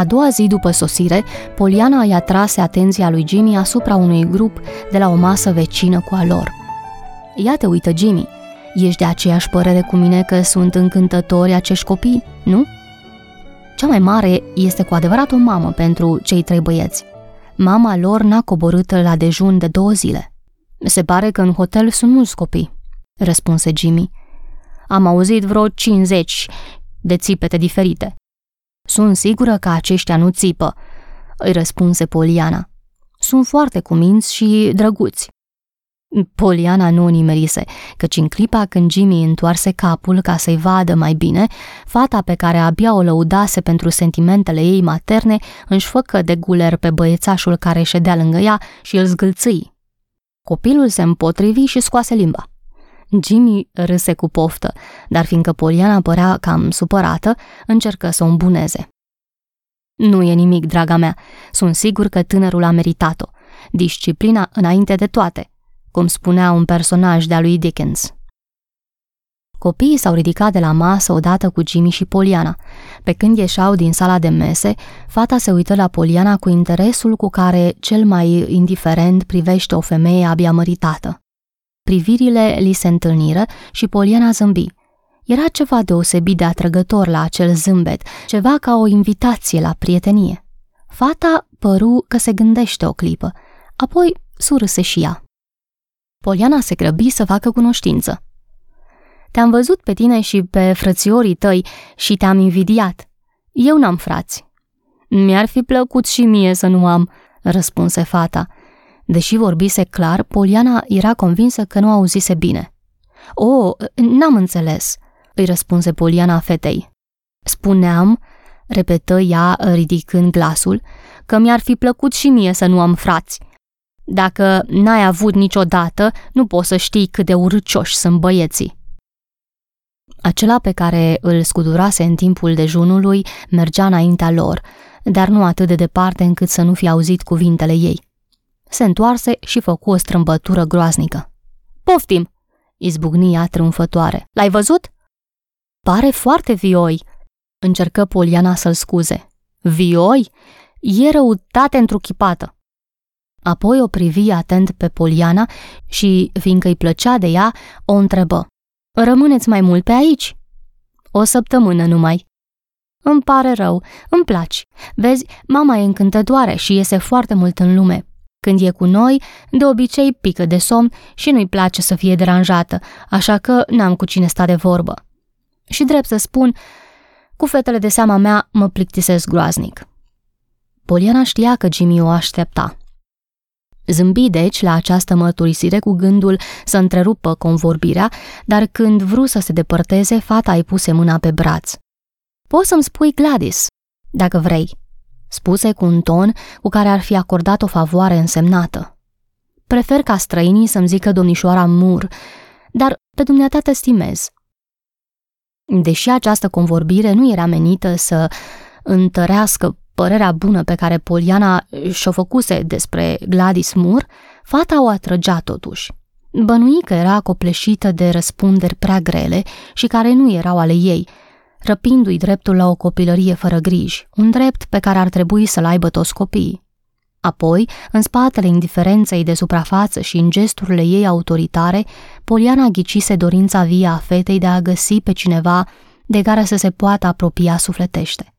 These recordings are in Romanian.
A doua zi după sosire, Poliana i-a trase atenția lui Jimmy asupra unui grup de la o masă vecină cu a lor. Ia te uită, Jimmy, ești de aceeași părere cu mine că sunt încântători acești copii, nu? Cea mai mare este cu adevărat o mamă pentru cei trei băieți. Mama lor n-a coborât la dejun de două zile. Se pare că în hotel sunt mulți copii, răspunse Jimmy. Am auzit vreo 50 de țipete diferite. Sunt sigură că aceștia nu țipă, îi răspunse Poliana. Sunt foarte cuminți și drăguți. Poliana nu o nimerise, căci în clipa când Jimmy întoarse capul ca să-i vadă mai bine, fata pe care abia o lăudase pentru sentimentele ei materne își făcă de guler pe băiețașul care ședea lângă ea și îl zgâlțâi. Copilul se împotrivi și scoase limba. Jimmy râse cu poftă, dar fiindcă Poliana părea cam supărată, încercă să o îmbuneze. Nu e nimic, draga mea, sunt sigur că tânărul a meritat-o. Disciplina înainte de toate, cum spunea un personaj de-a lui Dickens. Copiii s-au ridicat de la masă odată cu Jimmy și Poliana. Pe când ieșeau din sala de mese, fata se uită la Poliana cu interesul cu care cel mai indiferent privește o femeie abia măritată. Privirile li se întâlniră și Poliana zâmbi. Era ceva deosebit de atrăgător la acel zâmbet, ceva ca o invitație la prietenie. Fata păru că se gândește o clipă, apoi surâse și ea. Poliana se grăbi să facă cunoștință. Te-am văzut pe tine și pe frățiorii tăi și te-am invidiat. Eu n-am frați. Mi-ar fi plăcut și mie să nu am, răspunse fata. Deși vorbise clar, Poliana era convinsă că nu auzise bine. O, n-am înțeles, îi răspunse Poliana fetei. Spuneam, repetă ea ridicând glasul, că mi-ar fi plăcut și mie să nu am frați. Dacă n-ai avut niciodată, nu poți să știi cât de urcioși sunt băieții. Acela pe care îl scudurase în timpul dejunului mergea înaintea lor, dar nu atât de departe încât să nu fi auzit cuvintele ei. Se întoarse și făcu o strâmbătură groaznică. Poftim! izbucni ea triumfătoare. L-ai văzut? Pare foarte vioi, încercă Poliana să-l scuze. Vioi? E răutate întruchipată. Apoi o privi atent pe Poliana și, fiindcă îi plăcea de ea, o întrebă. Rămâneți mai mult pe aici? O săptămână numai. Îmi pare rău, îmi placi. Vezi, mama e încântătoare și iese foarte mult în lume. Când e cu noi, de obicei pică de somn și nu-i place să fie deranjată, așa că n-am cu cine sta de vorbă. Și drept să spun, cu fetele de seama mea mă plictisesc groaznic. Poliana știa că Jimmy o aștepta. Zâmbi deci la această mărturisire cu gândul să întrerupă convorbirea, dar când vru să se depărteze, fata îi puse mâna pe braț. Poți să-mi spui Gladys, dacă vrei, spuse cu un ton cu care ar fi acordat o favoare însemnată. Prefer ca străinii să-mi zică domnișoara Mur, dar pe dumneata te stimez. Deși această convorbire nu era menită să întărească părerea bună pe care Poliana și-o făcuse despre Gladys Moore, fata o atrăgea totuși. Bănui că era copleșită de răspunderi prea grele și care nu erau ale ei, răpindu-i dreptul la o copilărie fără griji, un drept pe care ar trebui să-l aibă toți copiii. Apoi, în spatele indiferenței de suprafață și în gesturile ei autoritare, Poliana ghicise dorința vie a fetei de a găsi pe cineva de care să se poată apropia sufletește.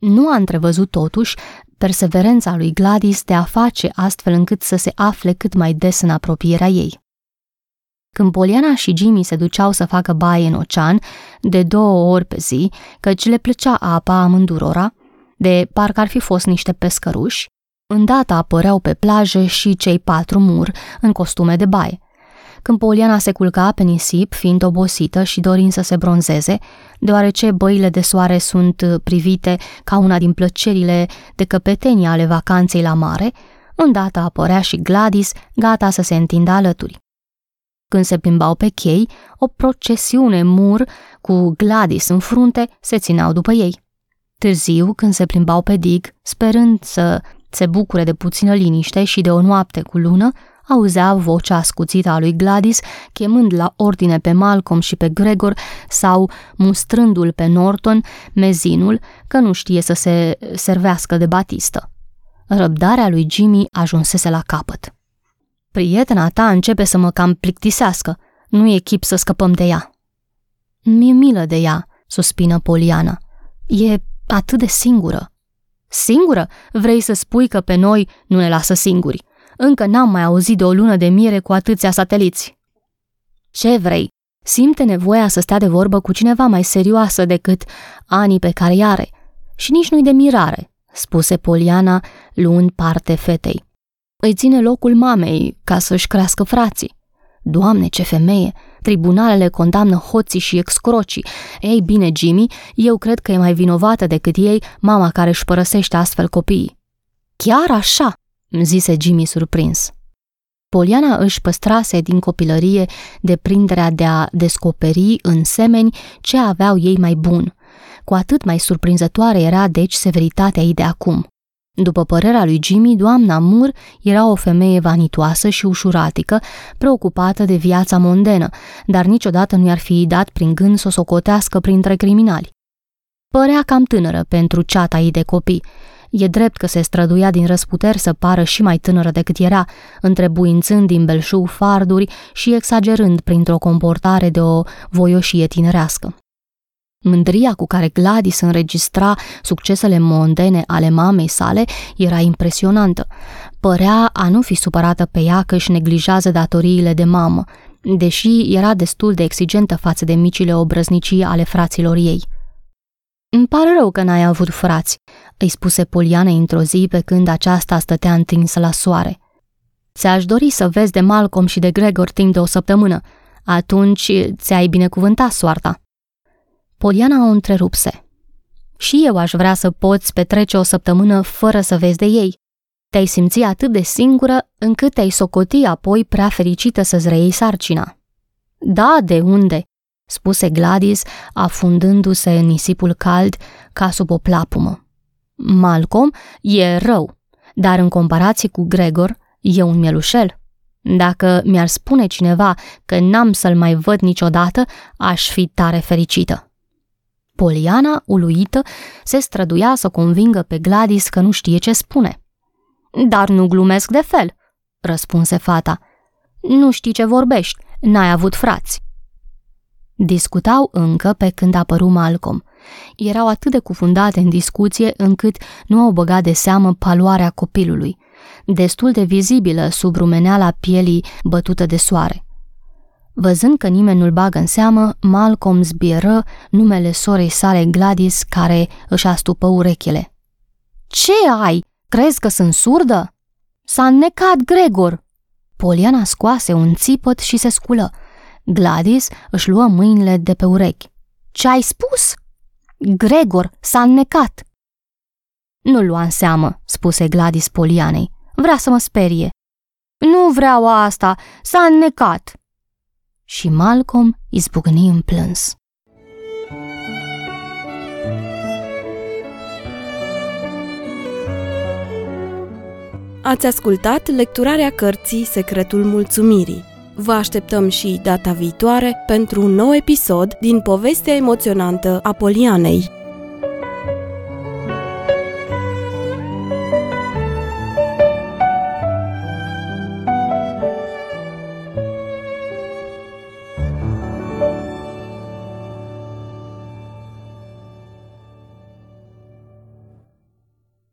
Nu a întrevăzut totuși perseverența lui Gladys de a face astfel încât să se afle cât mai des în apropierea ei. Când Poliana și Jimmy se duceau să facă baie în ocean, de două ori pe zi, căci le plăcea apa amândurora, de parcă ar fi fost niște pescăruși, îndată apăreau pe plajă și cei patru mur în costume de baie. Când Poliana se culca pe nisip, fiind obosită și dorind să se bronzeze, deoarece băile de soare sunt privite ca una din plăcerile de căpetenie ale vacanței la mare, Îndată apărea și Gladys, gata să se întindă alături. Când se plimbau pe chei, o procesiune mur cu Gladys în frunte se țineau după ei. Târziu, când se plimbau pe dig, sperând să se bucure de puțină liniște și de o noapte cu lună, auzea vocea ascuțită a lui Gladys, chemând la ordine pe Malcolm și pe Gregor sau mustrându-l pe Norton, mezinul, că nu știe să se servească de batistă. Răbdarea lui Jimmy ajunsese la capăt. Prietena ta începe să mă cam plictisească. Nu e chip să scăpăm de ea. Mi-e milă de ea, suspină Poliana. E atât de singură. Singură? Vrei să spui că pe noi nu ne lasă singuri? Încă n-am mai auzit de o lună de mire cu atâția sateliți. Ce vrei? Simte nevoia să stea de vorbă cu cineva mai serioasă decât anii pe care are. Și nici nu-i de mirare, spuse Poliana, luând parte fetei. Îi ține locul mamei ca să-și crească frații. Doamne, ce femeie! Tribunalele condamnă hoții și excrocii. Ei bine, Jimmy, eu cred că e mai vinovată decât ei mama care își părăsește astfel copiii. Chiar așa, zise Jimmy surprins. Poliana își păstrase din copilărie deprinderea de a descoperi în semeni ce aveau ei mai bun. Cu atât mai surprinzătoare era deci severitatea ei de acum. După părerea lui Jimmy, doamna Moore era o femeie vanitoasă și ușuratică, preocupată de viața mondenă, dar niciodată nu i-ar fi dat prin gând să o socotească printre criminali. Părea cam tânără pentru ceata ei de copii. E drept că se străduia din răsputeri să pară și mai tânără decât era, întrebuințând din belșug farduri și exagerând printr-o comportare de o voioșie tinerească. Mândria cu care Gladys înregistra succesele mondene ale mamei sale era impresionantă. Părea a nu fi supărată pe ea că își neglijează datoriile de mamă, deși era destul de exigentă față de micile obrăznicii ale fraților ei. Îmi pare rău că n-ai avut frați, îi spuse Poliana într-o zi pe când aceasta stătea întinsă la soare. Ți-aș dori să vezi de Malcolm și de Gregor timp de o săptămână. Atunci ți-ai binecuvântat soarta. Poliana o întrerupse. Și eu aș vrea să poți petrece o săptămână fără să vezi de ei. Te-ai simți atât de singură încât te-ai socoti apoi prea fericită să-ți reiei sarcina. Da, de unde? spuse Gladys, afundându-se în nisipul cald ca sub o plapumă. Malcolm e rău, dar în comparație cu Gregor, e un mielușel. Dacă mi-ar spune cineva că n-am să-l mai văd niciodată, aș fi tare fericită. Poliana, uluită, se străduia să convingă pe Gladys că nu știe ce spune. Dar nu glumesc de fel, răspunse fata. Nu știi ce vorbești, n-ai avut frați. Discutau încă pe când apăru Malcolm. Erau atât de cufundate în discuție încât nu au băgat de seamă paloarea copilului, destul de vizibilă sub rumeneala pielii bătută de soare. Văzând că nimeni nu-l bagă în seamă, Malcolm zbieră numele sorei sale Gladys, care își astupă urechile. Ce ai? Crezi că sunt surdă?" S-a înnecat Gregor!" Poliana scoase un țipăt și se sculă. Gladys își luă mâinile de pe urechi. Ce ai spus?" Gregor s-a înnecat!" Nu lua în seamă," spuse Gladys Polianei. Vrea să mă sperie." Nu vreau asta, s-a înnecat!" Și Malcolm izbucni în plâns. Ați ascultat lecturarea cărții Secretul Mulțumirii. Vă așteptăm și data viitoare pentru un nou episod din povestea emoționantă a Polianei.